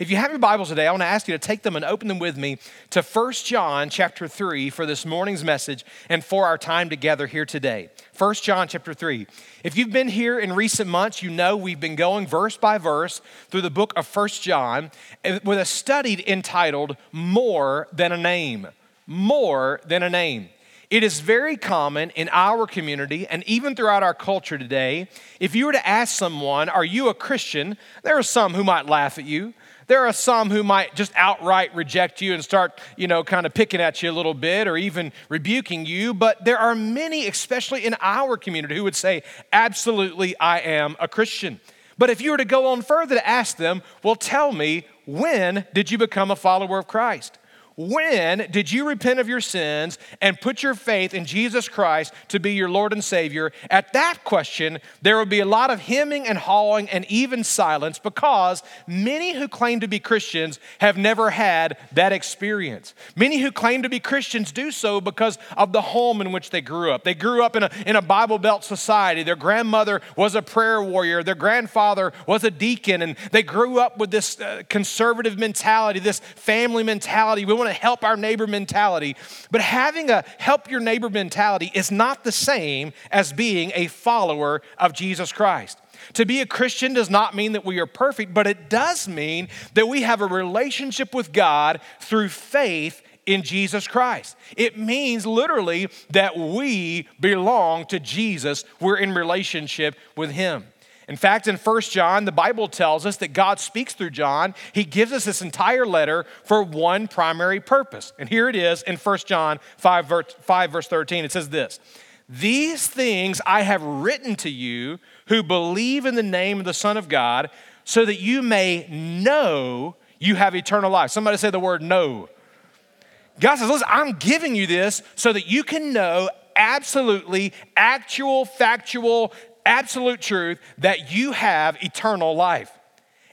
If you have your Bibles today, I want to ask you to take them and open them with me to 1 John chapter 3 for this morning's message and for our time together here today. 1 John chapter 3. If you've been here in recent months, you know we've been going verse by verse through the book of 1 John eh, with a study entitled More Than a Name. More Than a Name. It is very common in our community and even throughout our culture today. If you were to ask someone, Are you a Christian? There are some who might laugh at you. There are some who might just outright reject you and start, you know, kind of picking at you a little bit or even rebuking you. But there are many, especially in our community, who would say, Absolutely, I am a Christian. But if you were to go on further to ask them, Well, tell me, when did you become a follower of Christ? When did you repent of your sins and put your faith in Jesus Christ to be your Lord and Savior? At that question, there will be a lot of hemming and hawing and even silence because many who claim to be Christians have never had that experience. Many who claim to be Christians do so because of the home in which they grew up. They grew up in a, in a Bible Belt society. Their grandmother was a prayer warrior, their grandfather was a deacon, and they grew up with this uh, conservative mentality, this family mentality. We want to help our neighbor mentality. But having a help your neighbor mentality is not the same as being a follower of Jesus Christ. To be a Christian does not mean that we are perfect, but it does mean that we have a relationship with God through faith in Jesus Christ. It means literally that we belong to Jesus, we're in relationship with Him. In fact, in 1 John, the Bible tells us that God speaks through John. He gives us this entire letter for one primary purpose. And here it is in 1 John 5, verse, 5, verse 13. It says this These things I have written to you who believe in the name of the Son of God, so that you may know you have eternal life. Somebody say the word know. God says, Listen, I'm giving you this so that you can know absolutely actual, factual, absolute truth that you have eternal life.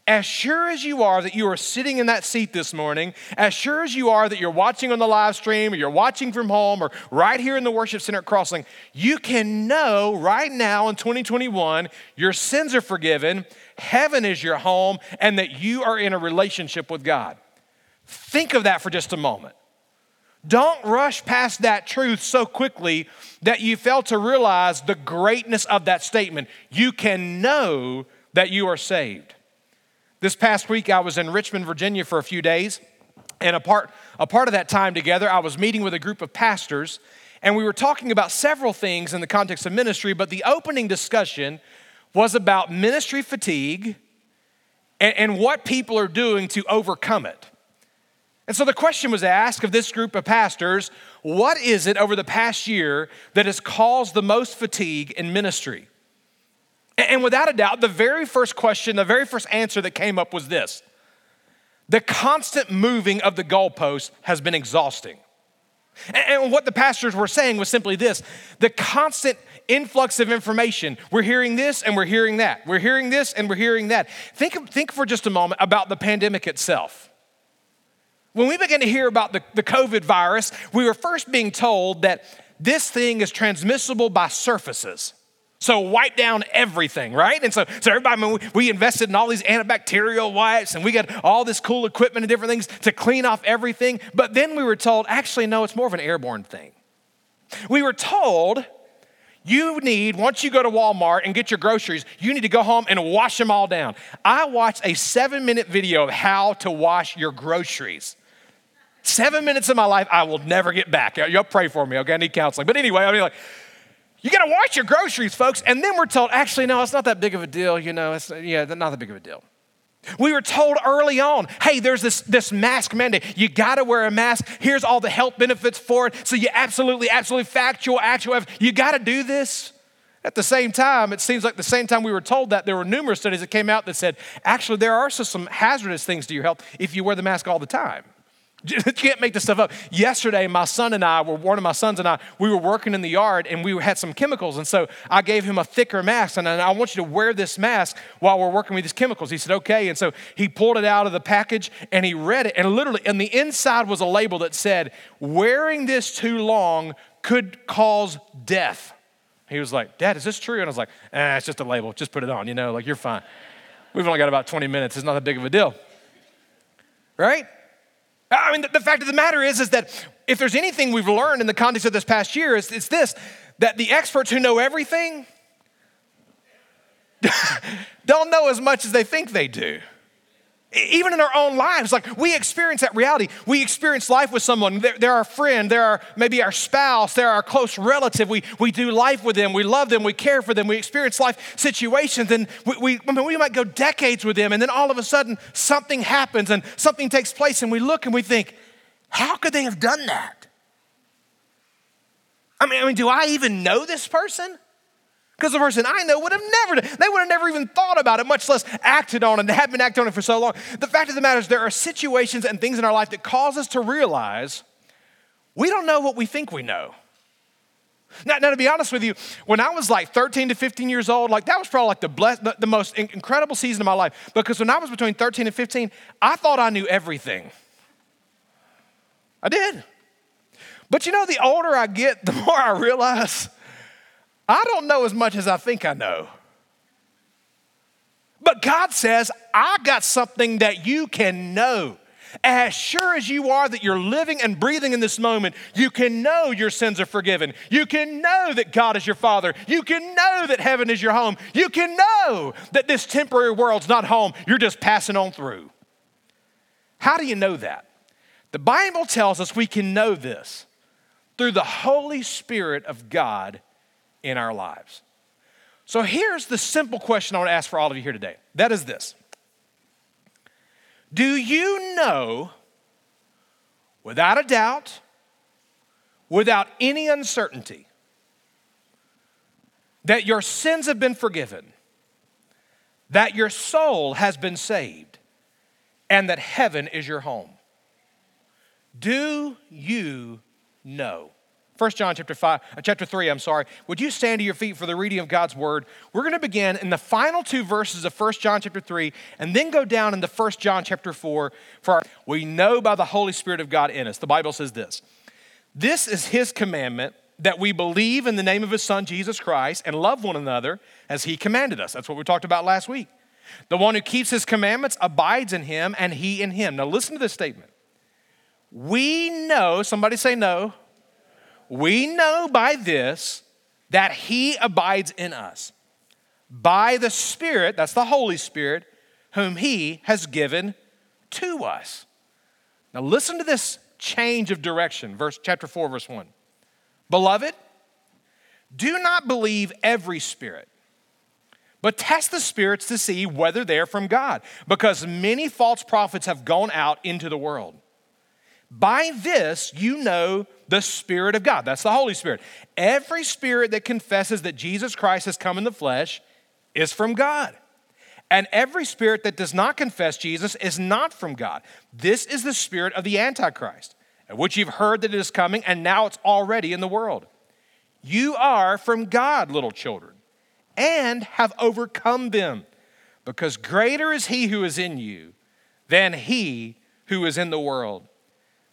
As sure as you are that you are sitting in that seat this morning, as sure as you are that you're watching on the live stream or you're watching from home or right here in the worship center at Crosslink, you can know right now in 2021 your sins are forgiven, heaven is your home, and that you are in a relationship with God. Think of that for just a moment. Don't rush past that truth so quickly that you fail to realize the greatness of that statement. You can know that you are saved. This past week, I was in Richmond, Virginia for a few days. And a part, a part of that time together, I was meeting with a group of pastors, and we were talking about several things in the context of ministry. But the opening discussion was about ministry fatigue and, and what people are doing to overcome it. And so the question was asked of this group of pastors what is it over the past year that has caused the most fatigue in ministry? And without a doubt, the very first question, the very first answer that came up was this the constant moving of the goalpost has been exhausting. And what the pastors were saying was simply this the constant influx of information. We're hearing this and we're hearing that. We're hearing this and we're hearing that. Think, think for just a moment about the pandemic itself. When we began to hear about the, the COVID virus, we were first being told that this thing is transmissible by surfaces. So wipe down everything, right? And so, so everybody, I mean, we, we invested in all these antibacterial wipes and we got all this cool equipment and different things to clean off everything. But then we were told, actually, no, it's more of an airborne thing. We were told you need, once you go to Walmart and get your groceries, you need to go home and wash them all down. I watched a seven minute video of how to wash your groceries. Seven minutes of my life I will never get back. Y'all pray for me, okay? I need counseling. But anyway, I mean, like, you got to watch your groceries, folks. And then we're told, actually, no, it's not that big of a deal. You know, it's, yeah, not that big of a deal. We were told early on, hey, there's this, this mask mandate. You got to wear a mask. Here's all the health benefits for it. So you absolutely, absolutely factual, actual, you got to do this. At the same time, it seems like the same time we were told that, there were numerous studies that came out that said, actually, there are some hazardous things to your health if you wear the mask all the time. You can't make this stuff up. Yesterday, my son and I were, one of my sons and I, we were working in the yard and we had some chemicals. And so I gave him a thicker mask and I want you to wear this mask while we're working with these chemicals. He said, okay. And so he pulled it out of the package and he read it. And literally, on the inside was a label that said, wearing this too long could cause death. He was like, Dad, is this true? And I was like, eh, it's just a label. Just put it on, you know, like you're fine. We've only got about 20 minutes. It's not that big of a deal. Right? I mean, the, fact of the matter is, is that if there's anything we've learned in the context of this past year, it's, it's this that the experts who know everything don't know as much as they think they do. Even in our own lives, like we experience that reality. We experience life with someone. They're, they're, our friend, they're our, maybe our spouse, they're our close relative. We, we do life with them, we love them, we care for them, we experience life situations, and we, we, I mean, we might go decades with them, and then all of a sudden something happens and something takes place, and we look and we think, how could they have done that? I mean, I mean do I even know this person? Because the person I know would have never, they would have never even thought about it, much less acted on it and have been acting on it for so long. The fact of the matter is, there are situations and things in our life that cause us to realize we don't know what we think we know. Now, now, to be honest with you, when I was like 13 to 15 years old, like that was probably like the, blessed, the, the most incredible season of my life. Because when I was between 13 and 15, I thought I knew everything. I did. But you know, the older I get, the more I realize I don't know as much as I think I know. But God says, I got something that you can know. As sure as you are that you're living and breathing in this moment, you can know your sins are forgiven. You can know that God is your Father. You can know that heaven is your home. You can know that this temporary world's not home. You're just passing on through. How do you know that? The Bible tells us we can know this through the Holy Spirit of God in our lives. So here's the simple question I want to ask for all of you here today. That is this Do you know, without a doubt, without any uncertainty, that your sins have been forgiven, that your soul has been saved, and that heaven is your home? Do you know? 1 John chapter 5, uh, chapter 3, I'm sorry. Would you stand to your feet for the reading of God's word? We're going to begin in the final two verses of 1 John chapter 3 and then go down into 1 John chapter 4 for our, we know by the Holy Spirit of God in us. The Bible says this. This is his commandment that we believe in the name of his son Jesus Christ and love one another as he commanded us. That's what we talked about last week. The one who keeps his commandments abides in him and he in him. Now listen to this statement. We know, somebody say no. We know by this that He abides in us by the Spirit, that's the Holy Spirit, whom He has given to us. Now listen to this change of direction, verse chapter 4, verse 1. Beloved, do not believe every spirit, but test the spirits to see whether they're from God, because many false prophets have gone out into the world. By this you know the Spirit of God. That's the Holy Spirit. Every spirit that confesses that Jesus Christ has come in the flesh is from God. And every spirit that does not confess Jesus is not from God. This is the spirit of the Antichrist, which you've heard that it is coming, and now it's already in the world. You are from God, little children, and have overcome them, because greater is he who is in you than he who is in the world.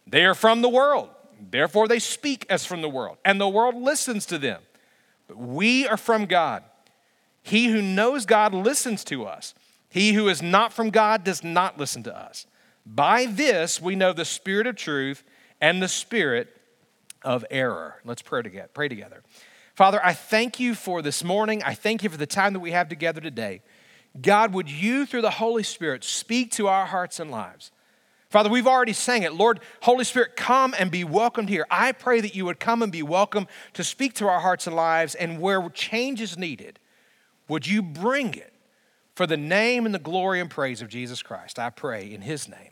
They are from the world, therefore they speak as from the world, and the world listens to them. But we are from God. He who knows God listens to us. He who is not from God does not listen to us. By this we know the spirit of truth and the spirit of error. Let's pray together. Father, I thank you for this morning. I thank you for the time that we have together today. God, would you, through the Holy Spirit, speak to our hearts and lives? Father, we've already sang it. Lord, Holy Spirit, come and be welcomed here. I pray that you would come and be welcome to speak to our hearts and lives, and where change is needed, would you bring it for the name and the glory and praise of Jesus Christ? I pray in his name.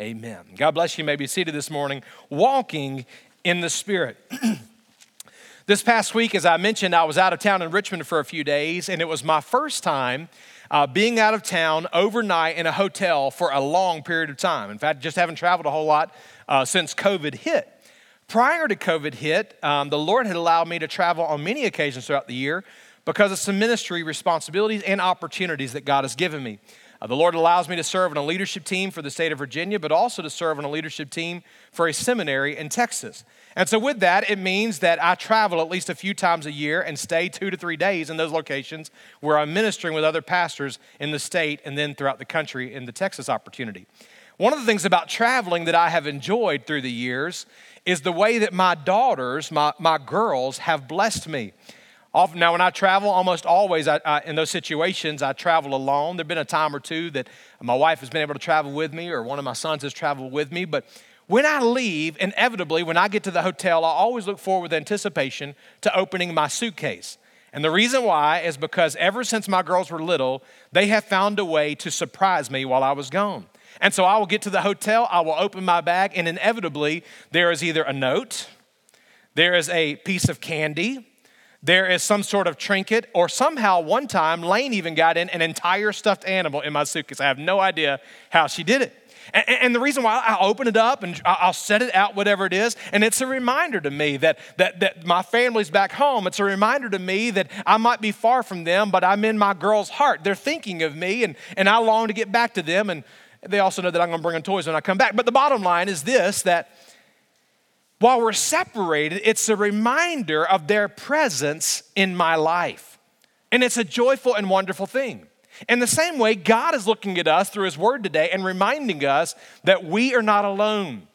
Amen. God bless you. you may be seated this morning, walking in the Spirit. this past week, as I mentioned, I was out of town in Richmond for a few days, and it was my first time uh, being out of town overnight in a hotel for a long period of time. In fact, just haven't traveled a whole lot uh, since COVID hit. Prior to COVID hit, um, the Lord had allowed me to travel on many occasions throughout the year because of some ministry responsibilities and opportunities that God has given me. Uh, the Lord allows me to serve on a leadership team for the state of Virginia, but also to serve on a leadership team for a seminary in Texas. And so, with that, it means that I travel at least a few times a year and stay two to three days in those locations where I'm ministering with other pastors in the state and then throughout the country in the Texas opportunity. One of the things about traveling that I have enjoyed through the years is the way that my daughters, my, my girls, have blessed me. Often, now, when I travel, almost always I, I, in those situations, I travel alone. There have been a time or two that my wife has been able to travel with me, or one of my sons has traveled with me. But when I leave, inevitably, when I get to the hotel, I always look forward with anticipation to opening my suitcase. And the reason why is because ever since my girls were little, they have found a way to surprise me while I was gone. And so I will get to the hotel, I will open my bag, and inevitably, there is either a note, there is a piece of candy, there is some sort of trinket, or somehow one time Lane even got in an entire stuffed animal in my suitcase. I have no idea how she did it. And, and, the reason why I open it up and I'll set it out, whatever it is, and it's a reminder to me that, that, that my family's back home. It's a reminder to me that I might be far from them, but I'm in my girl's heart. They're thinking of me, and, and I long to get back to them. And they also know that I'm going to bring them toys when I come back. But the bottom line is this that while we're separated, it's a reminder of their presence in my life. And it's a joyful and wonderful thing. In the same way, God is looking at us through His Word today and reminding us that we are not alone.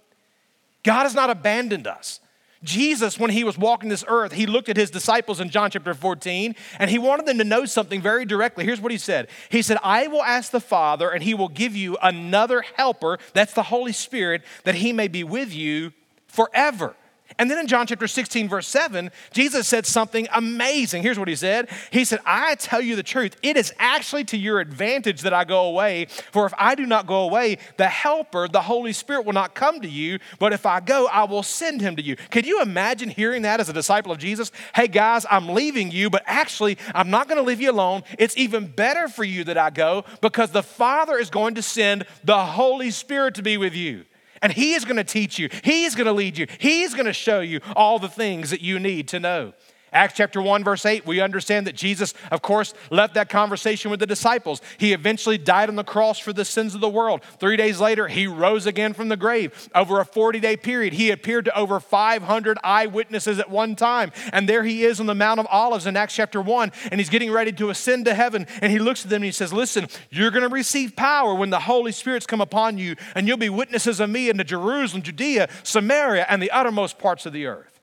God has not abandoned us. Jesus, when he was walking this earth, he looked at his disciples in John chapter 14 and he wanted them to know something very directly. Here's what he said He said, I will ask the Father, and he will give you another helper, that's the Holy Spirit, that he may be with you forever. And then in John chapter 16, verse 7, Jesus said something amazing. Here's what he said He said, I tell you the truth, it is actually to your advantage that I go away. For if I do not go away, the Helper, the Holy Spirit, will not come to you. But if I go, I will send him to you. Could you imagine hearing that as a disciple of Jesus? Hey, guys, I'm leaving you, but actually, I'm not going to leave you alone. It's even better for you that I go because the Father is going to send the Holy Spirit to be with you. And He is going to teach you, He is going to lead you, He is going to show you all the things that you need to know. Acts chapter 1, verse 8, we understand that Jesus, of course, left that conversation with the disciples. He eventually died on the cross for the sins of the world. Three days later, he rose again from the grave. Over a 40 day period, he appeared to over 500 eyewitnesses at one time. And there he is on the Mount of Olives in Acts chapter 1, and he's getting ready to ascend to heaven. And he looks at them and he says, Listen, you're going to receive power when the Holy Spirit's come upon you, and you'll be witnesses of me into Jerusalem, Judea, Samaria, and the uttermost parts of the earth.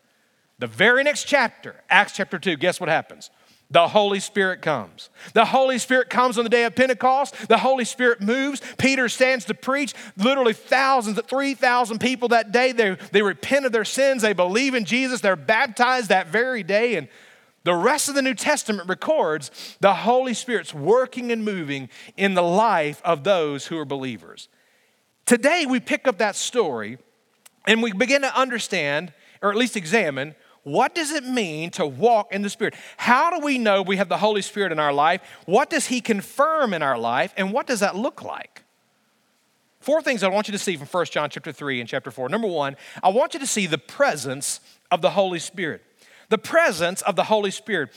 The very next chapter, Acts chapter 2, guess what happens? The Holy Spirit comes. The Holy Spirit comes on the day of Pentecost. The Holy Spirit moves. Peter stands to preach. Literally thousands, 3,000 people that day, they, they repent of their sins. They believe in Jesus. They're baptized that very day. And the rest of the New Testament records the Holy Spirit's working and moving in the life of those who are believers. Today, we pick up that story and we begin to understand, or at least examine, what does it mean to walk in the Spirit? How do we know we have the Holy Spirit in our life? What does He confirm in our life? And what does that look like? Four things I want you to see from 1 John chapter 3 and chapter 4. Number one, I want you to see the presence of the Holy Spirit. The presence of the Holy Spirit.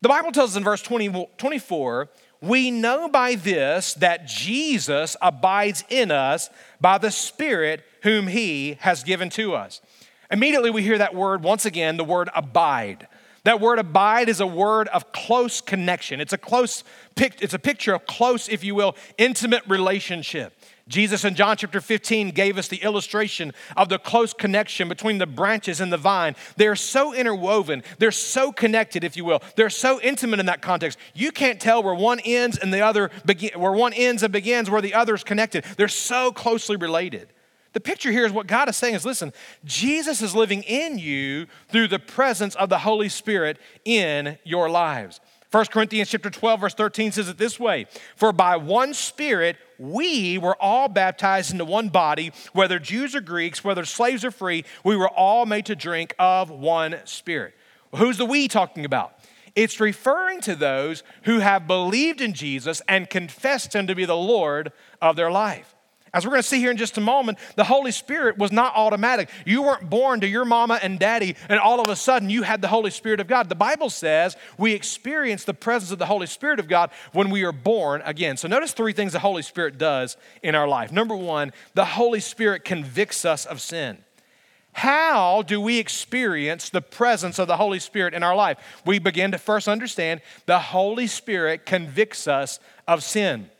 The Bible tells us in verse 20, 24, we know by this that Jesus abides in us by the Spirit whom He has given to us. Immediately we hear that word once again, the word abide. That word abide is a word of close connection. It's a close it's a picture of close, if you will, intimate relationship. Jesus in John chapter 15 gave us the illustration of the close connection between the branches and the vine. They're so interwoven, they're so connected, if you will. They're so intimate in that context. You can't tell where one ends and the other begin, where one ends and begins, where the other is connected. They're so closely related. The picture here is what God is saying is listen, Jesus is living in you through the presence of the Holy Spirit in your lives. 1 Corinthians chapter 12 verse 13 says it this way, for by one spirit we were all baptized into one body, whether Jews or Greeks, whether slaves or free, we were all made to drink of one spirit. who's the we talking about? It's referring to those who have believed in Jesus and confessed him to be the Lord of their life. As we're going to see here in just a moment, the Holy Spirit was not automatic. You weren't born to your mama and daddy, and all of a sudden you had the Holy Spirit of God. The Bible says we experience the presence of the Holy Spirit of God when we are born again. So notice three things the Holy Spirit does in our life. Number one, the Holy Spirit convicts us of sin. How do we experience the presence of the Holy Spirit in our life? We begin to first understand the Holy Spirit convicts us of sin.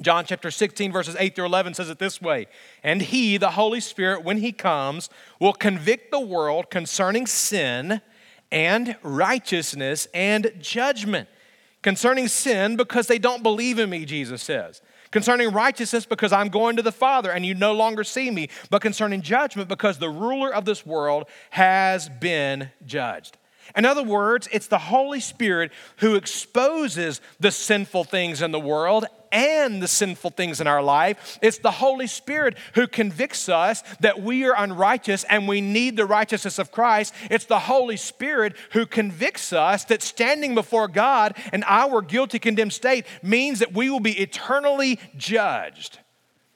John chapter 16, verses 8 through 11 says it this way And he, the Holy Spirit, when he comes, will convict the world concerning sin and righteousness and judgment. Concerning sin, because they don't believe in me, Jesus says. Concerning righteousness, because I'm going to the Father and you no longer see me. But concerning judgment, because the ruler of this world has been judged. In other words, it's the Holy Spirit who exposes the sinful things in the world and the sinful things in our life. It's the Holy Spirit who convicts us that we are unrighteous and we need the righteousness of Christ. It's the Holy Spirit who convicts us that standing before God in our guilty, condemned state means that we will be eternally judged.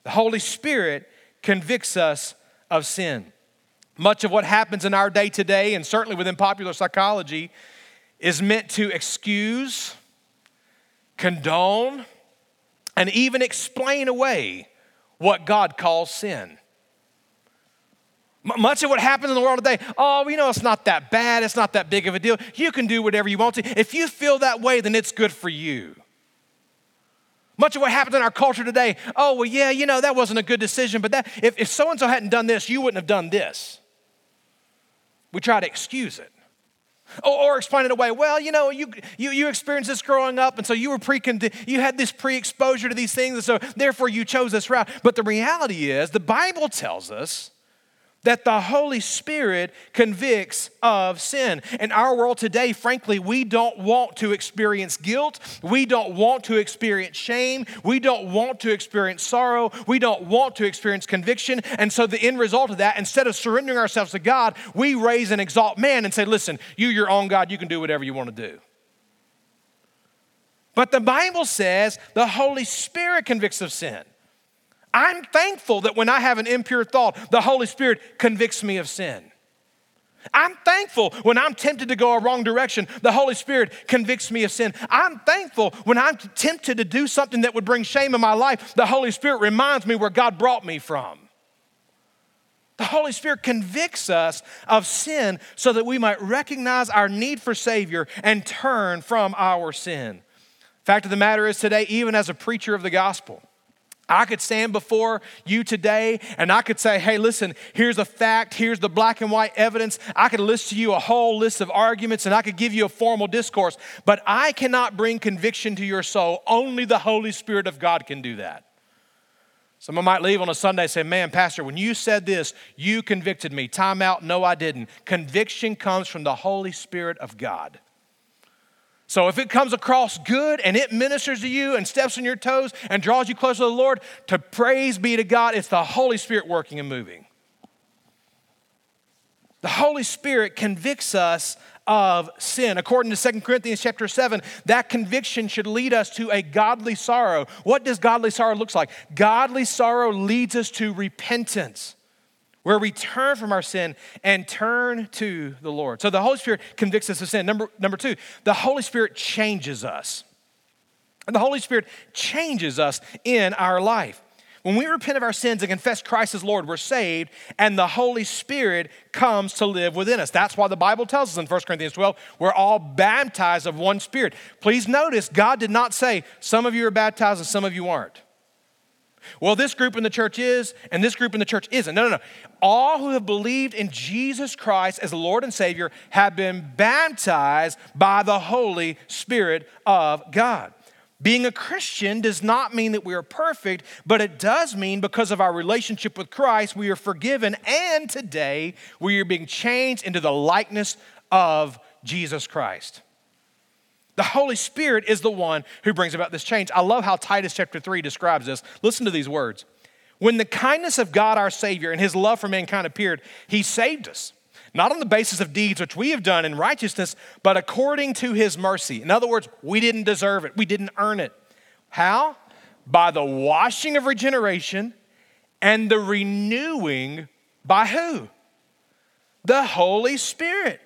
The Holy Spirit convicts us of sin. Much of what happens in our day today, and certainly within popular psychology, is meant to excuse, condone, and even explain away what God calls sin. Much of what happens in the world today, oh, you know, it's not that bad. It's not that big of a deal. You can do whatever you want to. If you feel that way, then it's good for you. Much of what happens in our culture today, oh, well, yeah, you know, that wasn't a good decision, but that, if so and so hadn't done this, you wouldn't have done this. We try to excuse it. Or, or explain it away. Well, you know, you, you, you experienced this growing up, and so you were pre you had this pre-exposure to these things, and so therefore you chose this route. But the reality is, the Bible tells us that the Holy Spirit convicts of sin. In our world today, frankly, we don't want to experience guilt. We don't want to experience shame. We don't want to experience sorrow. We don't want to experience conviction. And so, the end result of that, instead of surrendering ourselves to God, we raise and exalt man and say, Listen, you, your own God, you can do whatever you want to do. But the Bible says the Holy Spirit convicts of sin. I'm thankful that when I have an impure thought, the Holy Spirit convicts me of sin. I'm thankful when I'm tempted to go a wrong direction, the Holy Spirit convicts me of sin. I'm thankful when I'm tempted to do something that would bring shame in my life, the Holy Spirit reminds me where God brought me from. The Holy Spirit convicts us of sin so that we might recognize our need for Savior and turn from our sin. Fact of the matter is, today, even as a preacher of the gospel, I could stand before you today and I could say, hey, listen, here's a fact, here's the black and white evidence. I could list to you a whole list of arguments and I could give you a formal discourse, but I cannot bring conviction to your soul. Only the Holy Spirit of God can do that. Someone might leave on a Sunday and say, Man, Pastor, when you said this, you convicted me. Time out. No, I didn't. Conviction comes from the Holy Spirit of God. So if it comes across good and it ministers to you and steps on your toes and draws you closer to the Lord, to praise be to God, it's the Holy Spirit working and moving. The Holy Spirit convicts us of sin. According to 2 Corinthians chapter 7, that conviction should lead us to a godly sorrow. What does godly sorrow look like? Godly sorrow leads us to repentance where we turn from our sin and turn to the Lord. So the Holy Spirit convicts us of sin. Number, number two, the Holy Spirit changes us. And the Holy Spirit changes us in our life. When we repent of our sins and confess Christ as Lord, we're saved, and the Holy Spirit comes to live within us. That's why the Bible tells us in 1 Corinthians 12, we're all baptized of one Spirit. Please notice, God did not say, some of you are baptized and some of you aren't. Well, this group in the church is, and this group in the church isn't. No, no, no. All who have believed in Jesus Christ as Lord and Savior have been baptized by the Holy Spirit of God. Being a Christian does not mean that we are perfect, but it does mean because of our relationship with Christ, we are forgiven, and today we are being changed into the likeness of Jesus Christ. The Holy Spirit is the one who brings about this change. I love how Titus chapter 3 describes this. Listen to these words. When the kindness of God our Savior and his love for mankind appeared, he saved us, not on the basis of deeds which we have done in righteousness, but according to his mercy. In other words, we didn't deserve it, we didn't earn it. How? By the washing of regeneration and the renewing by who? The Holy Spirit,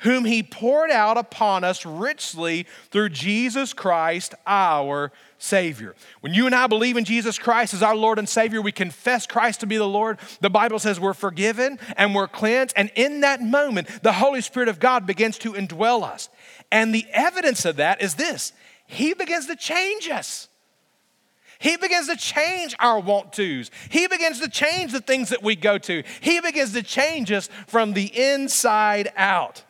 whom He poured out upon us richly through Jesus Christ our Savior. When you and I believe in Jesus Christ as our Lord and Savior, we confess Christ to be the Lord. The Bible says we're forgiven and we're cleansed. And in that moment, the Holy Spirit of God begins to indwell us. And the evidence of that is this He begins to change us. He begins to change our want tos. He begins to change the things that we go to. He begins to change us from the inside out.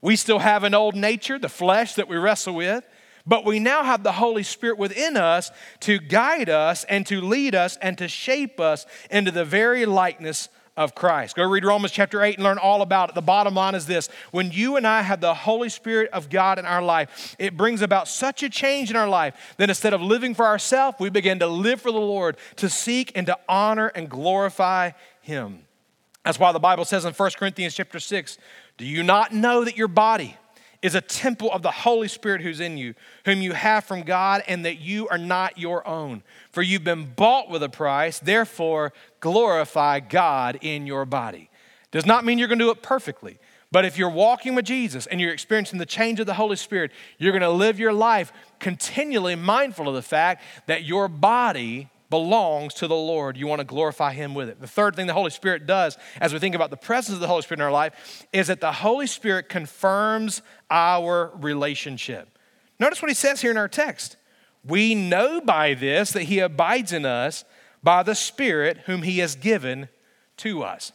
We still have an old nature, the flesh that we wrestle with, but we now have the Holy Spirit within us to guide us and to lead us and to shape us into the very likeness of Christ. Go read Romans chapter 8 and learn all about it. The bottom line is this when you and I have the Holy Spirit of God in our life, it brings about such a change in our life that instead of living for ourselves, we begin to live for the Lord, to seek and to honor and glorify Him. That's why the Bible says in 1 Corinthians chapter 6 Do you not know that your body, is a temple of the Holy Spirit who's in you, whom you have from God, and that you are not your own. For you've been bought with a price, therefore glorify God in your body. Does not mean you're going to do it perfectly, but if you're walking with Jesus and you're experiencing the change of the Holy Spirit, you're going to live your life continually mindful of the fact that your body belongs to the Lord. You want to glorify Him with it. The third thing the Holy Spirit does as we think about the presence of the Holy Spirit in our life is that the Holy Spirit confirms our relationship. Notice what He says here in our text. We know by this that He abides in us by the Spirit whom He has given to us.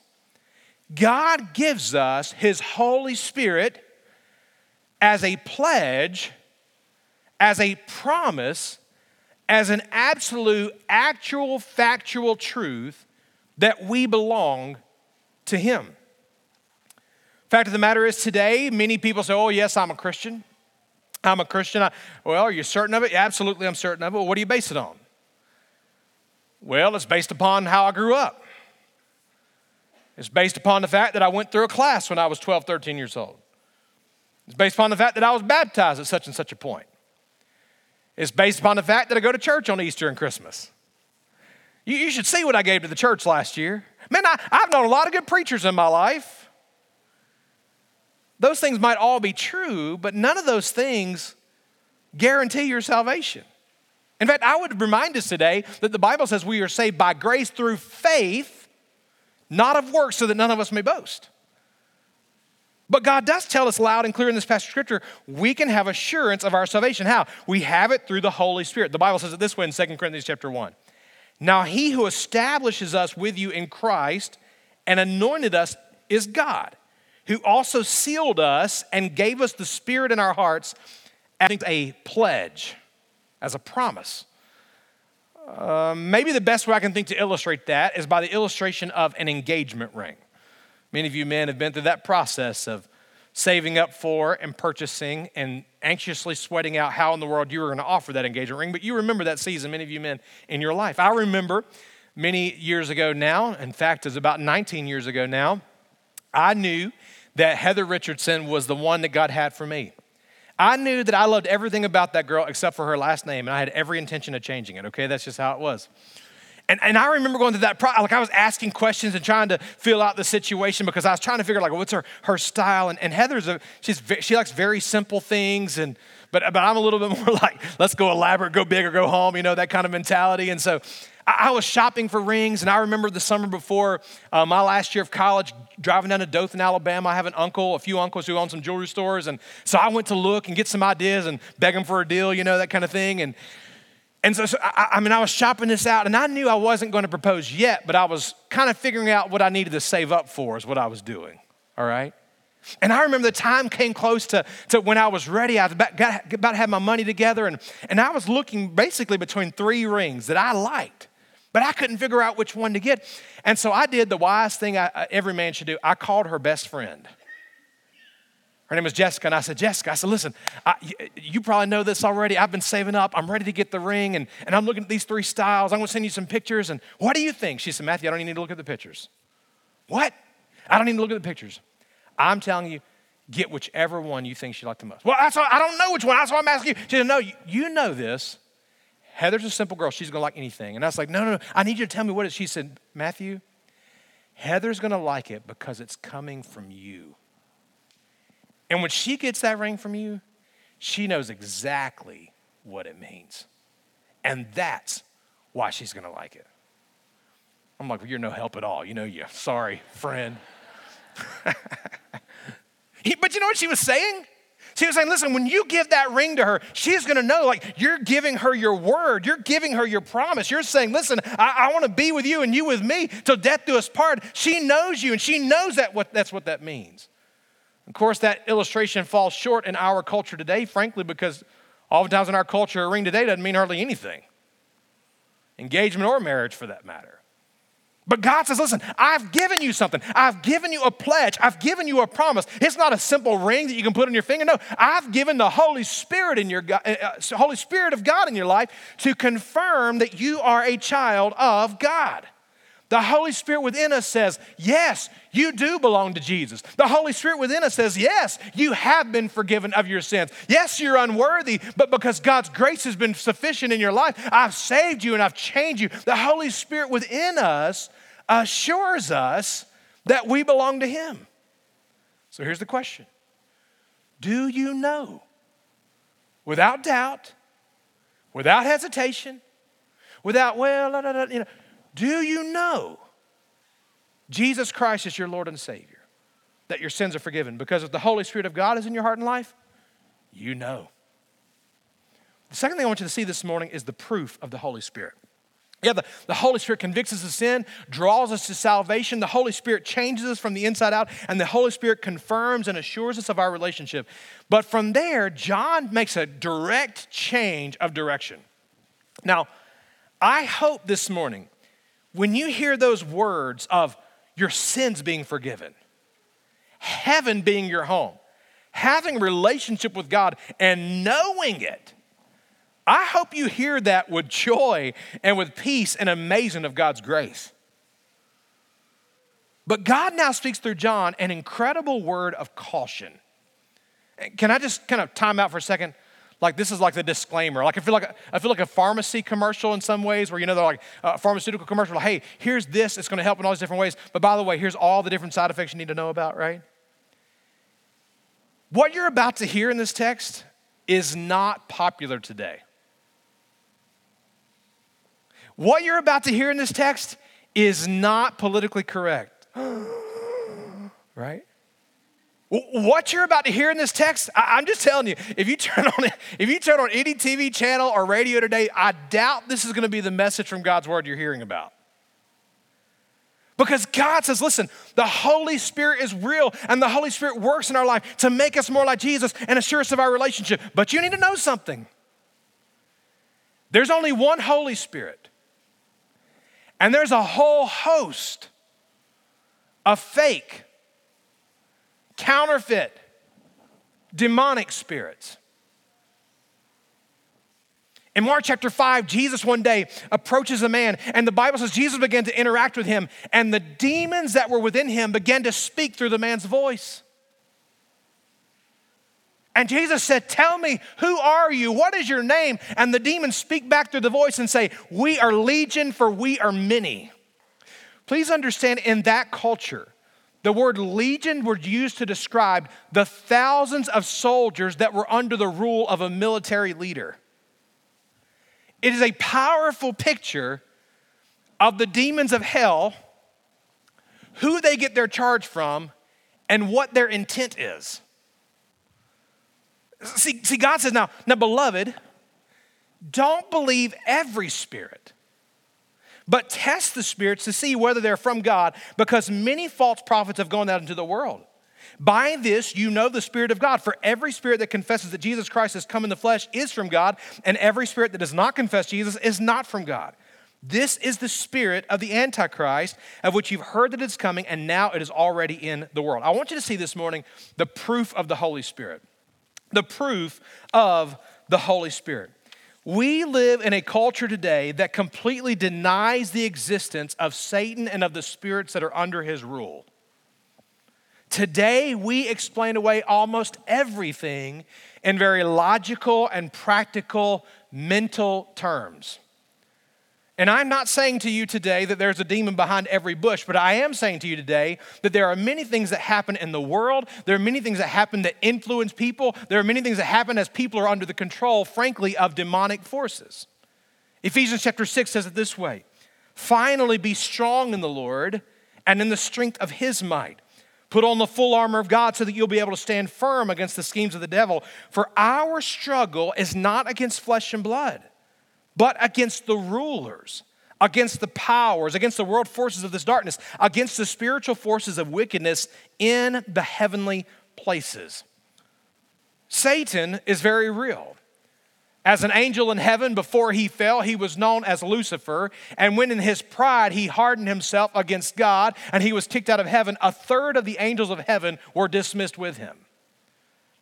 God gives us His Holy Spirit as a pledge, as a promise as an absolute, actual, factual truth that we belong to Him. Fact of the matter is, today, many people say, Oh, yes, I'm a Christian. I'm a Christian. I, well, are you certain of it? Absolutely, I'm certain of it. Well, what do you base it on? Well, it's based upon how I grew up. It's based upon the fact that I went through a class when I was 12, 13 years old. It's based upon the fact that I was baptized at such and such a point. It's based upon the fact that I go to church on Easter and Christmas. You, you should see what I gave to the church last year. Man, I, I've known a lot of good preachers in my life. Those things might all be true, but none of those things guarantee your salvation. In fact, I would remind us today that the Bible says we are saved by grace through faith, not of works, so that none of us may boast. But God does tell us loud and clear in this passage of scripture, we can have assurance of our salvation. How? We have it through the Holy Spirit. The Bible says it this way in 2 Corinthians chapter 1. Now he who establishes us with you in Christ and anointed us is God, who also sealed us and gave us the Spirit in our hearts as a pledge, as a promise. Uh, maybe the best way I can think to illustrate that is by the illustration of an engagement ring. Many of you men have been through that process of saving up for and purchasing and anxiously sweating out how in the world you were going to offer that engagement ring. But you remember that season, many of you men, in your life. I remember many years ago now, in fact, it's about 19 years ago now, I knew that Heather Richardson was the one that God had for me. I knew that I loved everything about that girl except for her last name, and I had every intention of changing it, okay? That's just how it was. And, and I remember going through that, pro- like I was asking questions and trying to fill out the situation because I was trying to figure out like, what's her, her style? And, and Heather's, a, she's, she likes very simple things. And, but, but I'm a little bit more like, let's go elaborate, go big or go home, you know, that kind of mentality. And so I, I was shopping for rings. And I remember the summer before uh, my last year of college, driving down to Dothan, Alabama. I have an uncle, a few uncles who own some jewelry stores. And so I went to look and get some ideas and beg them for a deal, you know, that kind of thing. And and so, so I, I, mean, I was shopping this out, and I knew I wasn't going to propose yet, but I was kind of figuring out what I needed to save up for, is what I was doing. All right? And I remember the time came close to, to when I was ready. I was about, got, about to have my money together, and, and I was looking basically between three rings that I liked, but I couldn't figure out which one to get. And so I did the wise thing I, every man should do I called her best friend. Her name was Jessica, and I said, Jessica, I said, listen, I, you probably know this already. I've been saving up. I'm ready to get the ring, and, and I'm looking at these three styles. I'm going to send you some pictures, and what do you think? She said, Matthew, I don't even need to look at the pictures. What? I don't to look at the pictures. I'm telling you, get whichever one you think she liked the most. Well, I don't know which one. That's why I'm asking you. She said, no, you, you know this. Heather's a simple girl. She's going to like anything. And I was like, no, no, no. I need you to tell me what it is. She said, Matthew, Heather's going to like it because it's coming from you. And when she gets that ring from you, she knows exactly what it means. And that's why she's to like it. I'm like, well, you're no help at all. You know you. Sorry, friend. but you know what she was saying? She was saying, listen, when you give that ring to her, she's gonna know, like, you're giving her your word, you're giving her your promise. You're saying, listen, I, I wanna be with you and you with me till death do us part. She knows you and she knows that what, that's what that means. Of course, that illustration falls short in our culture today, frankly, because oftentimes in our culture, a ring today doesn't mean hardly anything. Engagement or marriage, for that matter. But God says, listen, I've given you something. I've given you a pledge. I've given you a promise. It's not a simple ring that you can put on your finger. No, I've given the Holy Spirit in your uh, uh Holy Spirit of God in your life to confirm that you are a child of God. The Holy Spirit within us says, Yes, you do belong to Jesus. The Holy Spirit within us says, Yes, you have been forgiven of your sins. Yes, you're unworthy, but because God's grace has been sufficient in your life, I've saved you and I've changed you. The Holy Spirit within us assures us that we belong to Him. So here's the question Do you know, without doubt, without hesitation, without, well, you know, do you know Jesus Christ is your Lord and Savior? That your sins are forgiven? Because if the Holy Spirit of God is in your heart and life, you know. The second thing I want you to see this morning is the proof of the Holy Spirit. Yeah, the, the Holy Spirit convicts us of sin, draws us to salvation. The Holy Spirit changes us from the inside out, and the Holy Spirit confirms and assures us of our relationship. But from there, John makes a direct change of direction. Now, I hope this morning when you hear those words of your sins being forgiven, heaven being your home, having relationship with God and knowing it, I hope you hear that with joy and with peace and amazement of God's grace. But God now speaks through John an incredible word of caution. Can I just kind of time out for a second? Like this is like the disclaimer. Like I feel like I feel like a pharmacy commercial in some ways, where you know they're like a pharmaceutical commercial. Like, hey, here's this. It's going to help in all these different ways. But by the way, here's all the different side effects you need to know about. Right? What you're about to hear in this text is not popular today. What you're about to hear in this text is not politically correct. right? What you're about to hear in this text, I'm just telling you, if you turn on if you turn on any TV channel or radio today, I doubt this is going to be the message from God's word you're hearing about. Because God says, listen, the Holy Spirit is real and the Holy Spirit works in our life to make us more like Jesus and assure us of our relationship. But you need to know something. There's only one Holy Spirit, and there's a whole host of fake counterfeit, demonic spirits. In Mark chapter 5, Jesus one day approaches a man, and the Bible says Jesus began to interact with him, and the demons that were within him began to speak through the man's voice. And Jesus said, Tell me, who are you? What is your name? And the demons speak back through the voice and say, We are legion, for we are many. Please understand, in that culture, the word legion was used to describe the thousands of soldiers that were under the rule of a military leader. It is a powerful picture of the demons of hell, who they get their charge from, and what their intent is. See, see God says, now, now, beloved, don't believe every spirit but test the spirits to see whether they're from God, because many false prophets have gone out into the world. By this, you know the Spirit of God. For every spirit that confesses that Jesus Christ has come in the flesh is from God, and every spirit that does not confess Jesus is not from God. This is the spirit of the Antichrist, of which you've heard that it's coming, and now it is already in the world. I want you to see this morning the proof of the Holy Spirit. The proof of the Holy Spirit. We live in a culture today that completely denies the existence of Satan and of the spirits that are under his rule. Today, we explain away almost everything in very logical and practical mental terms. And I'm not saying to you today that there's a demon behind every bush, but I am saying to you today that there are many things that happen in the world. There are many things that happen that influence people. There are many things that happen as people are under the control, frankly, of demonic forces. Ephesians chapter 6 says it this way Finally, be strong in the Lord and in the strength of his might. Put on the full armor of God so that you'll be able to stand firm against the schemes of the devil. For our struggle is not against flesh and blood but against the rulers, against the powers, against the world forces of this darkness, against the spiritual forces of wickedness in the heavenly places. Satan is very real. As an angel in heaven, before he fell, he was known as Lucifer. And when in his pride he hardened himself against God and he was kicked out of heaven, a third of the angels of heaven were dismissed with him.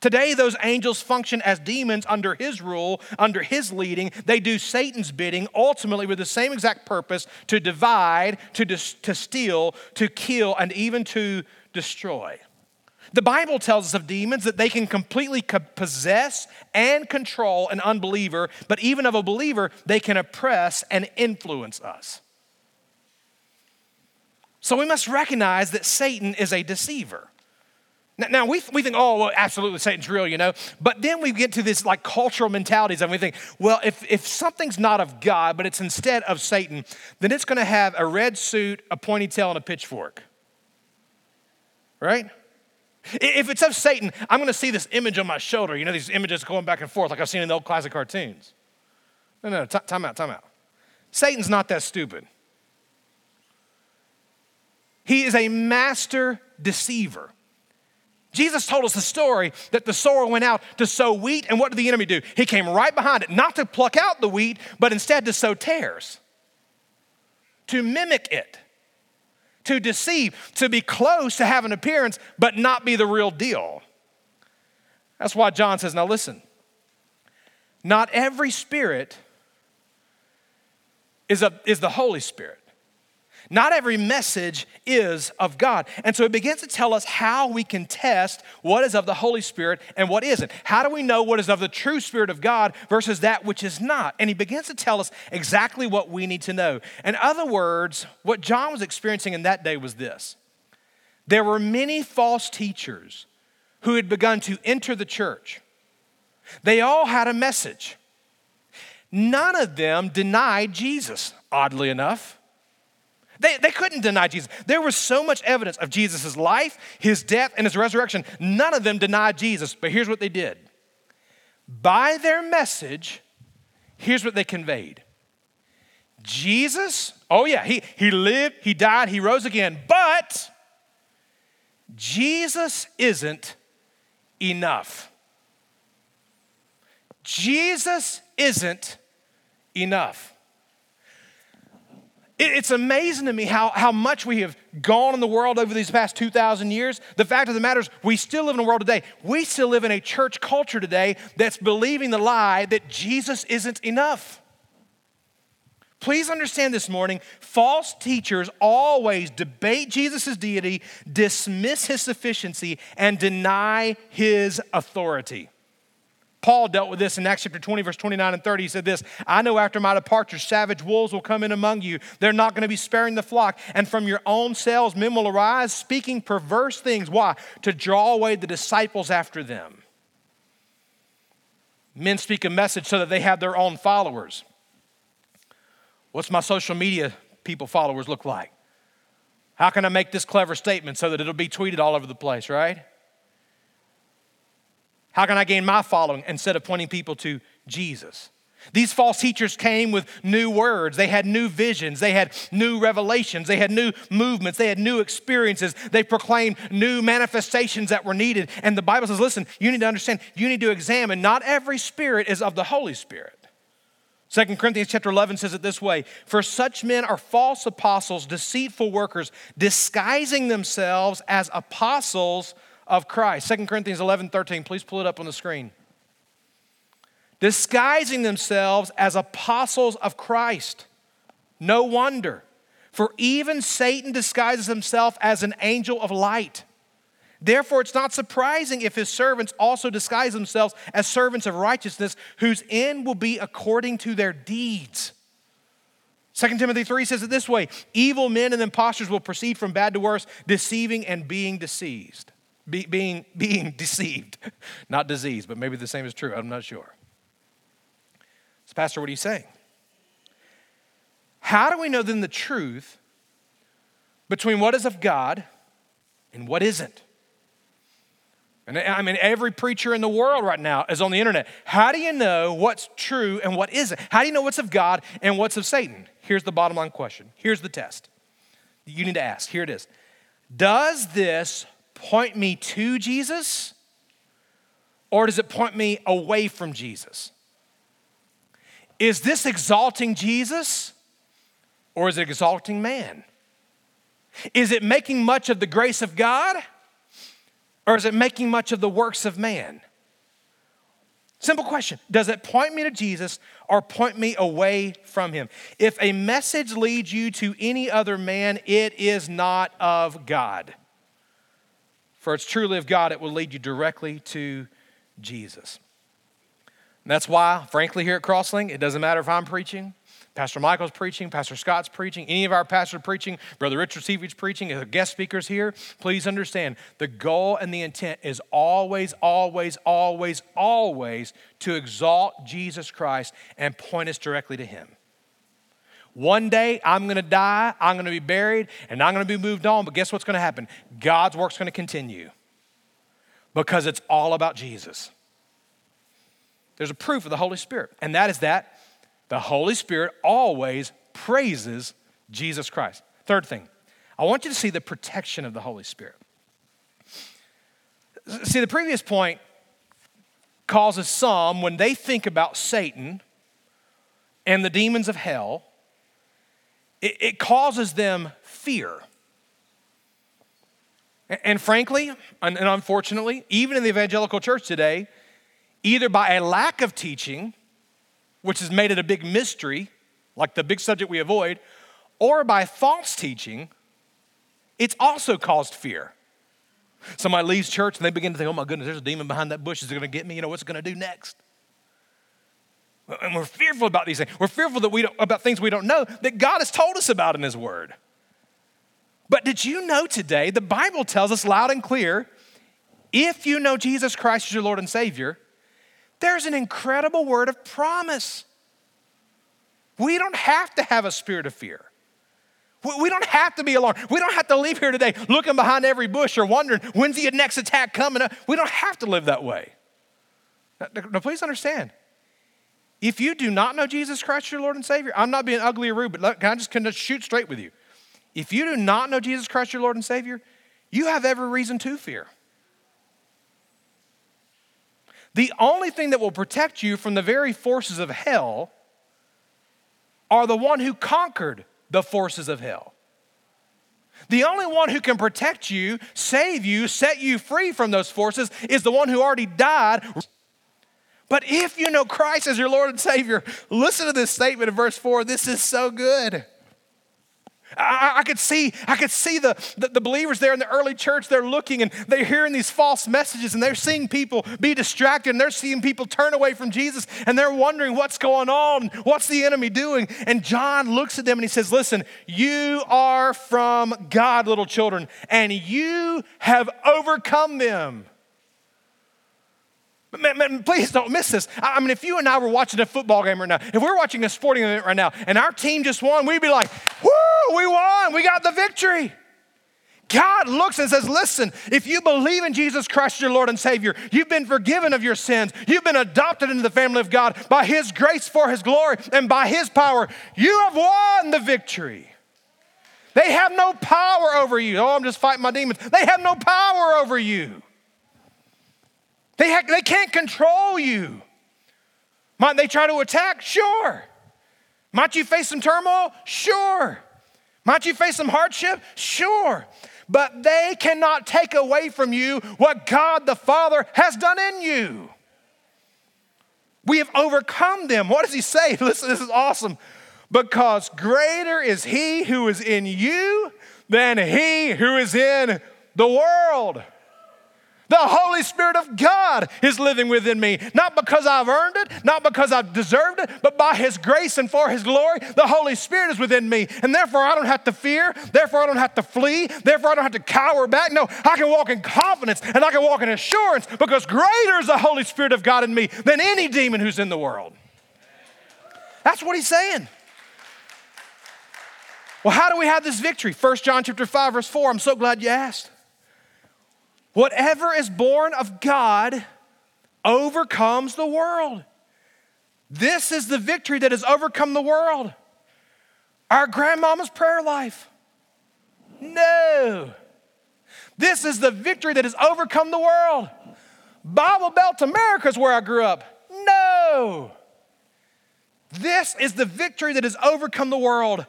Today, those angels function as demons under his rule, under his leading. They do Satan's bidding, ultimately with the same exact purpose to divide, to, dis- to steal, to kill, and even to destroy. The Bible tells us of demons that they can completely possess and control an unbeliever, but even of a believer, they can oppress and influence us. So we must recognize that Satan is a deceiver. Now, we, we think, oh, well, absolutely, Satan's real, you know. But then we get to this like cultural mentalities and we think, well, if, if something's not of God, but it's instead of Satan, then it's going to have a red suit, a pointy tail, and a pitchfork. Right? If it's of Satan, I'm going to see this image on my shoulder. You know, these images going back and forth like I've seen in the old classic cartoons. No, no, t- time out, time out. Satan's not that stupid. He is a master deceiver. Jesus told us the story that the sower went out to sow wheat, and what did the enemy do? He came right behind it, not to pluck out the wheat, but instead to sow tares, to mimic it, to deceive, to be close, to have an appearance, but not be the real deal. That's why John says, now listen, not every spirit is, a, is the Holy Spirit. Not every message is of God. And so it begins to tell us how we can test what is of the Holy Spirit and what isn't. How do we know what is of the true Spirit of God versus that which is not? And he begins to tell us exactly what we need to know. In other words, what John was experiencing in that day was this there were many false teachers who had begun to enter the church. They all had a message. None of them denied Jesus, oddly enough. They, they couldn't deny Jesus. There was so much evidence of Jesus' life, his death, and his resurrection. None of them denied Jesus. But here's what they did by their message, here's what they conveyed Jesus, oh yeah, he, he lived, he died, he rose again, but Jesus isn't enough. Jesus isn't enough. It's amazing to me how, how much we have gone in the world over these past 2,000 years. The fact of the matter is, we still live in a world today. We still live in a church culture today that's believing the lie that Jesus isn't enough. Please understand this morning false teachers always debate Jesus' deity, dismiss his sufficiency, and deny his authority. Paul dealt with this in Acts chapter 20, verse 29 and 30. He said this I know after my departure, savage wolves will come in among you. They're not going to be sparing the flock. And from your own cells, men will arise speaking perverse things. Why? To draw away the disciples after them. Men speak a message so that they have their own followers. What's my social media people followers look like? How can I make this clever statement so that it'll be tweeted all over the place, right? How can I gain my following instead of pointing people to Jesus? These false teachers came with new words. They had new visions. They had new revelations. They had new movements. They had new experiences. They proclaimed new manifestations that were needed. And the Bible says, listen, you need to understand, you need to examine, not every spirit is of the Holy Spirit. 2 Corinthians chapter 11 says it this way For such men are false apostles, deceitful workers, disguising themselves as apostles of Christ. 2 Corinthians 11 13, please pull it up on the screen. Disguising themselves as apostles of Christ. No wonder, for even Satan disguises himself as an angel of light. Therefore, it's not surprising if his servants also disguise themselves as servants of righteousness, whose end will be according to their deeds. 2 Timothy 3 says it this way evil men and impostors will proceed from bad to worse, deceiving and being deceived. Be, being, being deceived. Not disease, but maybe the same is true. I'm not sure. So, Pastor, what are you saying? How do we know then the truth between what is of God and what isn't? And I mean, every preacher in the world right now is on the internet. How do you know what's true and what isn't? How do you know what's of God and what's of Satan? Here's the bottom line question. Here's the test you need to ask. Here it is Does this point me to Jesus or does it point me away from Jesus? Is this exalting Jesus or is it exalting man? Is it making much of the grace of God or is it making much of the works of man? Simple question. Does it point me to Jesus or point me away from him? If a message leads you to any other man, it is not of God. For it's truly of God, it will lead you directly to Jesus. And that's why, frankly, here at Crosslink, it doesn't matter if I'm preaching, Pastor Michael's preaching, Pastor Scott's preaching, any of our pastors preaching, Brother Richard Seaweed's preaching, if the guest speakers here, please understand the goal and the intent is always, always, always, always to exalt Jesus Christ and point us directly to Him. One day I'm gonna die, I'm gonna be buried, and I'm gonna be moved on, but guess what's gonna happen? God's work's gonna continue because it's all about Jesus. There's a proof of the Holy Spirit, and that is that the Holy Spirit always praises Jesus Christ. Third thing, I want you to see the protection of the Holy Spirit. See, the previous point causes some, when they think about Satan and the demons of hell, it, it causes them fear. And frankly, and unfortunately, even in the evangelical church today, either by a lack of teaching which has made it a big mystery, like the big subject we avoid, or by false teaching, it's also caused fear. Somebody leaves church and they begin to think, oh my goodness, there's a demon behind that bush. Is it going to get me? You know, what's it going to do next? And we're fearful about these things. We're fearful that we about things we don't know that God has told us about in His Word. But did you know today, the Bible tells us loud and clear if you know Jesus Christ as your Lord and Savior, there's an incredible word of promise. We don't have to have a spirit of fear. We don't have to be alarmed. We don't have to leave here today looking behind every bush or wondering when's the next attack coming up. We don't have to live that way. Now, please understand. If you do not know Jesus Christ, your Lord and Savior, I'm not being ugly or rude, but can I just, can I shoot straight with you? If you do not know Jesus Christ, your Lord and Savior, you have every reason to fear. The only thing that will protect you from the very forces of hell are the one who conquered the forces of hell. The only one who can protect you, save you, set you free from those forces is the one who already died. But if you know Christ as your Lord and Savior, listen to this statement in verse 4. This is so good. I, I, could see, I could see the, the, the, believers there in the early church, they're looking and they're hearing these false messages and they're seeing people be distracted and they're seeing people turn away from Jesus and they're wondering what's going on, what's the enemy doing? And John looks at them and he says, Listen, you are from God, little children, and you have overcome them. Man, man, please don't miss this. I mean, if you and I were watching a football game right now, if we're watching a sporting event right now, and our team just won, we'd be like, woo, we won, we got the victory. God looks and says, Listen, if you believe in Jesus Christ, your Lord and Savior, you've been forgiven of your sins. You've been adopted into the family of God by His grace for His glory and by His power. You have won the victory. They have no power over you. Oh, I'm just fighting my demons. They have no power over you. They, ha- they can't control you. Might they try to attack? Sure. Might you face some turmoil? Sure. Might you face some hardship? Sure. But they cannot take away from you what God the Father has done in you. We have overcome them. What does he say? Listen, this is awesome. Because greater is he who is in you than he who is in the world. The Holy Spirit of God is living within me, not because I've earned it, not because I've deserved it, but by His grace and for His glory. The Holy Spirit is within me, and therefore I don't have to fear, therefore I don't have to flee, therefore I don't have to cower back. No, I can walk in confidence and I can walk in assurance because greater is the Holy Spirit of God in me than any demon who's in the world. That's what He's saying. Well, how do we have this victory? 1 John chapter 5 verse 4. I'm so glad you asked. Whatever is born of God overcomes the world. This is the victory that has overcome the world. Our grandmama's prayer life. No. This is the victory that has overcome the world. Bible Belt America is where I grew up. No. This is the victory that has overcome the world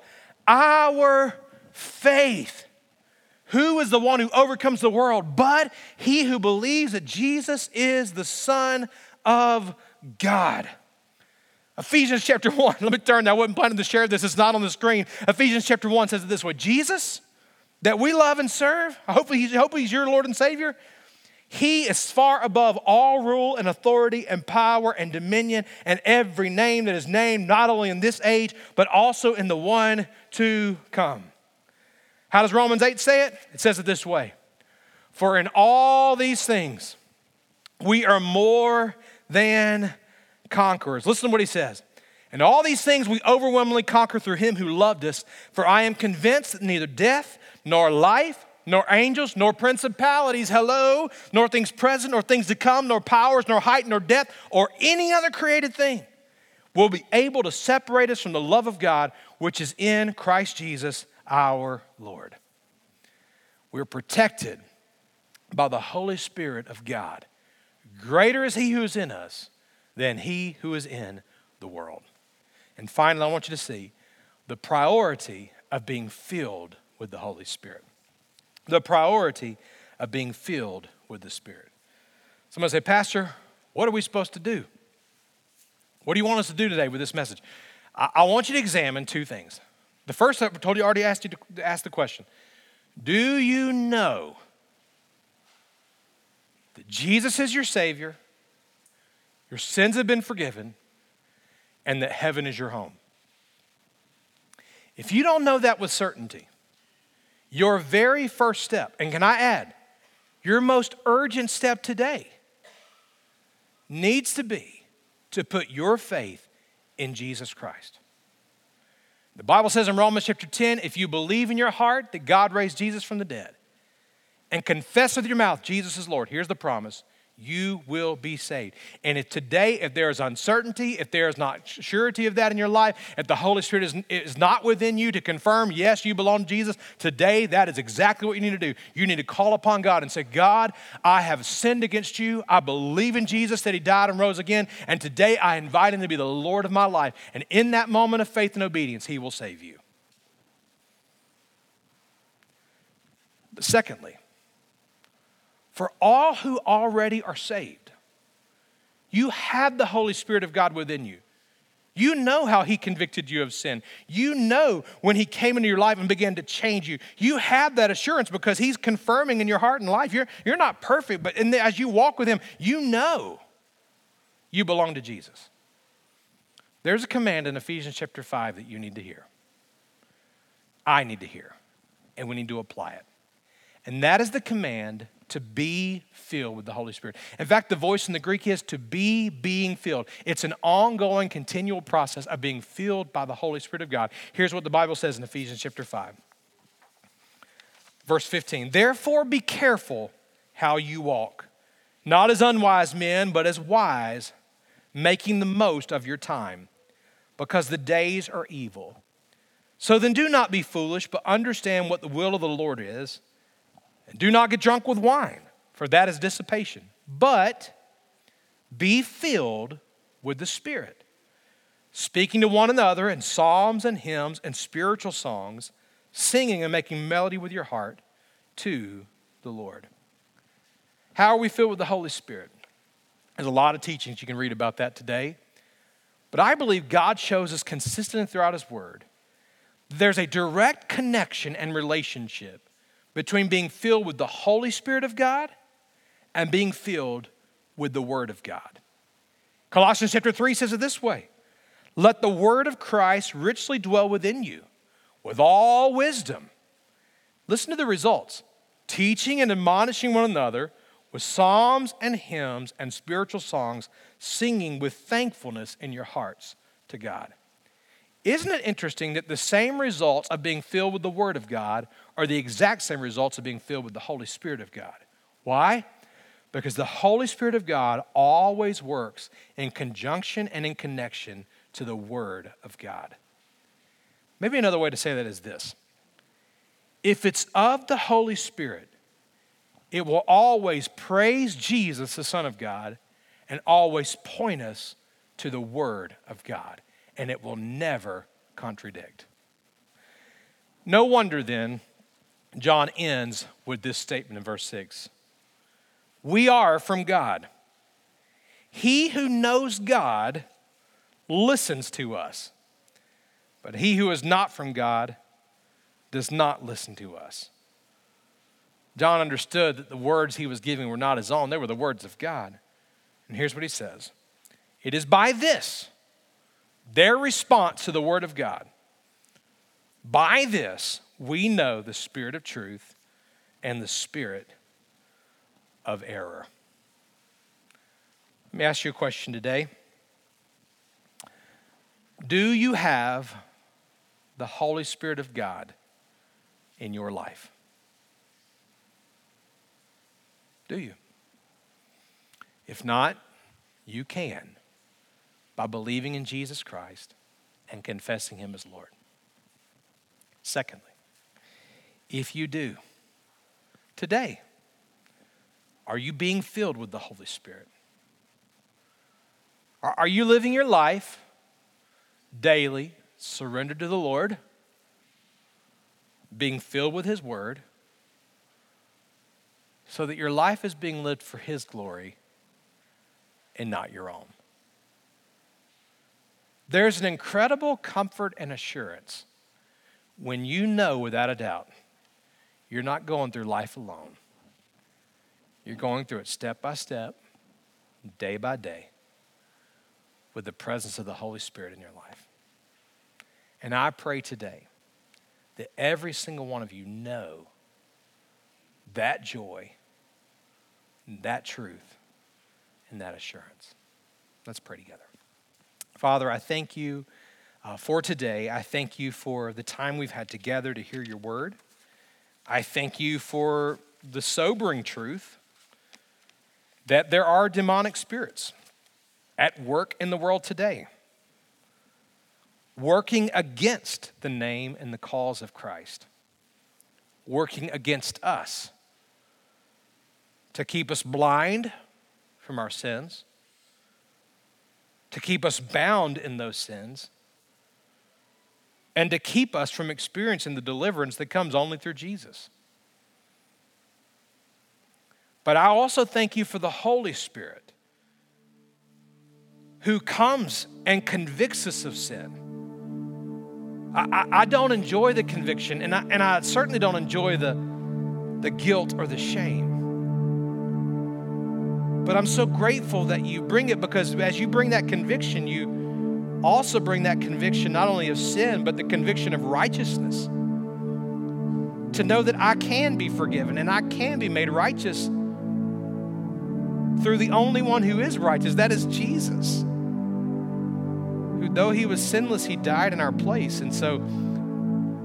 our faith. Who is the one who overcomes the world? But he who believes that Jesus is the Son of God. Ephesians chapter 1, let me turn. I wasn't planning to share this, it's not on the screen. Ephesians chapter 1 says it this way Jesus, that we love and serve, hopefully he's, hopefully he's your Lord and Savior, he is far above all rule and authority and power and dominion and every name that is named, not only in this age, but also in the one to come. How does Romans 8 say it? It says it this way For in all these things, we are more than conquerors. Listen to what he says. And all these things we overwhelmingly conquer through him who loved us. For I am convinced that neither death, nor life, nor angels, nor principalities, hello, nor things present, nor things to come, nor powers, nor height, nor depth, or any other created thing will be able to separate us from the love of God which is in Christ Jesus our Lord. We're protected by the Holy Spirit of God. Greater is He who is in us than He who is in the world. And finally, I want you to see the priority of being filled with the Holy Spirit the priority of being filled with the Spirit. Somebody say, Pastor, what are we supposed to do? What do you want us to do today with this message? I, I want you to examine two things. The first, I told you, I already asked you to ask the question Do you know that Jesus is your Savior, your sins have been forgiven, and that heaven is your home? If you don't know that with certainty, your very first step, and can I add, your most urgent step today needs to be to put your faith in Jesus Christ. The Bible says in Romans chapter 10 if you believe in your heart that God raised Jesus from the dead and confess with your mouth Jesus is Lord, here's the promise you will be saved. And if today, if there is uncertainty, if there is not surety of that in your life, if the Holy Spirit is, is not within you to confirm, yes, you belong to Jesus, today that is exactly what you need to do. You need to call upon God and say, God, I have sinned against you. I believe in Jesus that He died and rose again. And today I invite Him to be the Lord of my life. And in that moment of faith and obedience, He will save you. But secondly, for all who already are saved. You have the Holy Spirit of God within you. You know how He convicted you of sin. You know when He came into your life and began to change you. You have that assurance because He's confirming in your heart and life. You're, you're not perfect, but the, as you walk with Him, you know you belong to Jesus. There's a command in Ephesians chapter 5 that you need to hear. I need to hear, and we need to apply it. And that is the command to be filled with the Holy Spirit. In fact, the voice in the Greek is to be being filled. It's an ongoing, continual process of being filled by the Holy Spirit of God. Here's what the Bible says in Ephesians chapter 5, verse 15. Therefore, be careful how you walk, not as unwise men, but as wise, making the most of your time, because the days are evil. So then, do not be foolish, but understand what the will of the Lord is. And do not get drunk with wine, for that is dissipation, but be filled with the Spirit, speaking to one another in psalms and hymns and spiritual songs, singing and making melody with your heart to the Lord. How are we filled with the Holy Spirit? There's a lot of teachings you can read about that today. But I believe God shows us consistently throughout His Word there's a direct connection and relationship between being filled with the Holy Spirit of God and being filled with the Word of God. Colossians chapter 3 says it this way Let the Word of Christ richly dwell within you with all wisdom. Listen to the results teaching and admonishing one another with psalms and hymns and spiritual songs, singing with thankfulness in your hearts to God. Isn't it interesting that the same results of being filled with the Word of God are the exact same results of being filled with the Holy Spirit of God? Why? Because the Holy Spirit of God always works in conjunction and in connection to the Word of God. Maybe another way to say that is this if it's of the Holy Spirit, it will always praise Jesus, the Son of God, and always point us to the Word of God, and it will never contradict. No wonder then, John ends with this statement in verse 6 We are from God. He who knows God listens to us, but he who is not from God does not listen to us. John understood that the words he was giving were not his own, they were the words of God. And here's what he says It is by this, their response to the word of God, by this we know the spirit of truth and the spirit of error. Let me ask you a question today. Do you have the Holy Spirit of God in your life? Do you? If not, you can by believing in Jesus Christ and confessing Him as Lord. Secondly, if you do, today, are you being filled with the Holy Spirit? Are, you living your life daily surrendered to the Lord, being filled with His Word? so that your life is being lived for His glory and not your own. There's an incredible comfort and assurance when you know without a doubt you're not going through life alone. You're going through it step by step, day by day, with the presence of the Holy Spirit in your life. And I pray today that every single one of you know that joy that truth and that assurance. Let's pray together. Father, I thank you uh, for today. I thank you for the time we've had together to hear your word. I thank you for the sobering truth that there are demonic spirits at work in the world today, working against the name and the cause of Christ, working against us to keep us blind from our sins, to keep us bound in those sins, and to keep us from experiencing the deliverance that comes only through Jesus. But I also thank you for the Holy Spirit who comes and convicts us of sin. I, I, I, don't enjoy the conviction, and I, and I certainly don't enjoy the, the guilt or the shame. But I'm so grateful that you bring it because as you bring that conviction, you also bring that conviction not only of sin, but the conviction of righteousness. To know that I can be forgiven and I can be made righteous through the only one who is righteous, that is Jesus. Who, though he was sinless, he died in our place. And so,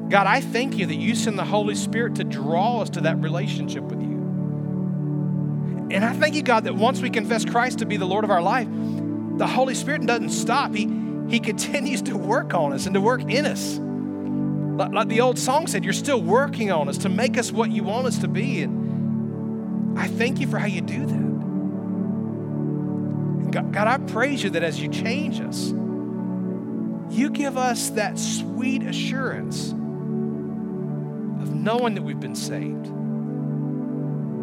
God, I thank you that you send the Holy Spirit to draw us to that relationship with you. And I thank you, God, that once we confess Christ to be the Lord of our life, the Holy Spirit doesn't stop. He, he continues to work on us and to work in us. Like, like the old song said, you're still working on us to make us what you want us to be. And I thank you for how you do that. God, God, I praise you that as you change us, you give us that sweet assurance of knowing that we've been saved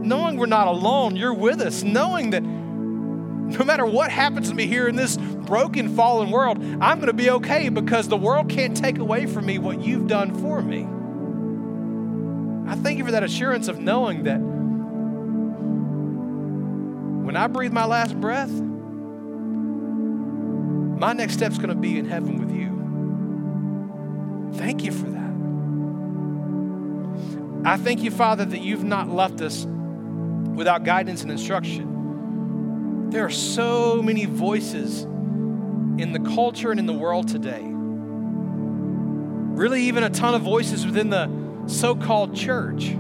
knowing we're not alone, you're with us, knowing that no matter what happens to me here in this broken, fallen world, I'm going to be okay because the world can't take away from me what you've done for me. I thank you for that assurance of knowing that when I breathe my last breath, my next step's going to be in heaven with you. Thank you for that. I thank you, Father, that you've not left us without guidance and instruction. There are so many voices in the culture and in the world today. Really, even a ton of voices within the so called church.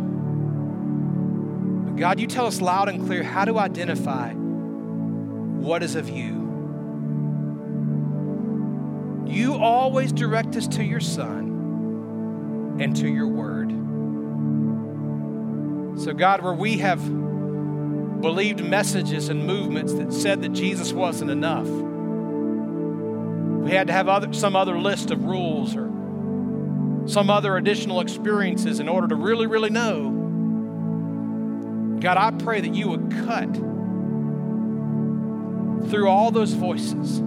But God, you tell us loud and clear how to identify what is of you. You always direct us to your Son and to your Word. So, God, where we have believed messages and movements that said that Jesus wasn't enough, we had to have other, some other list of rules or some other additional experiences in order to really, really know. God, I pray that you would cut through all those voices.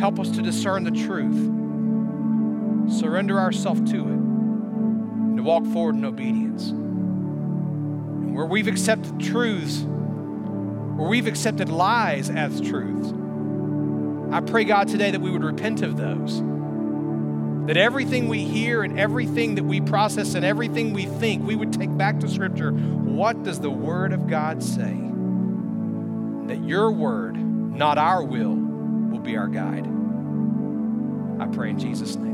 Help us to discern the truth, surrender ourselves to it, and to walk forward in obedience. Where we've accepted truths, where we've accepted lies as truths, I pray, God, today that we would repent of those that everything we hear and everything that we process and everything we think, we would take back to Scripture. What does the Word of God say? That your Word, not our will, will be our guide. I pray in Jesus' name.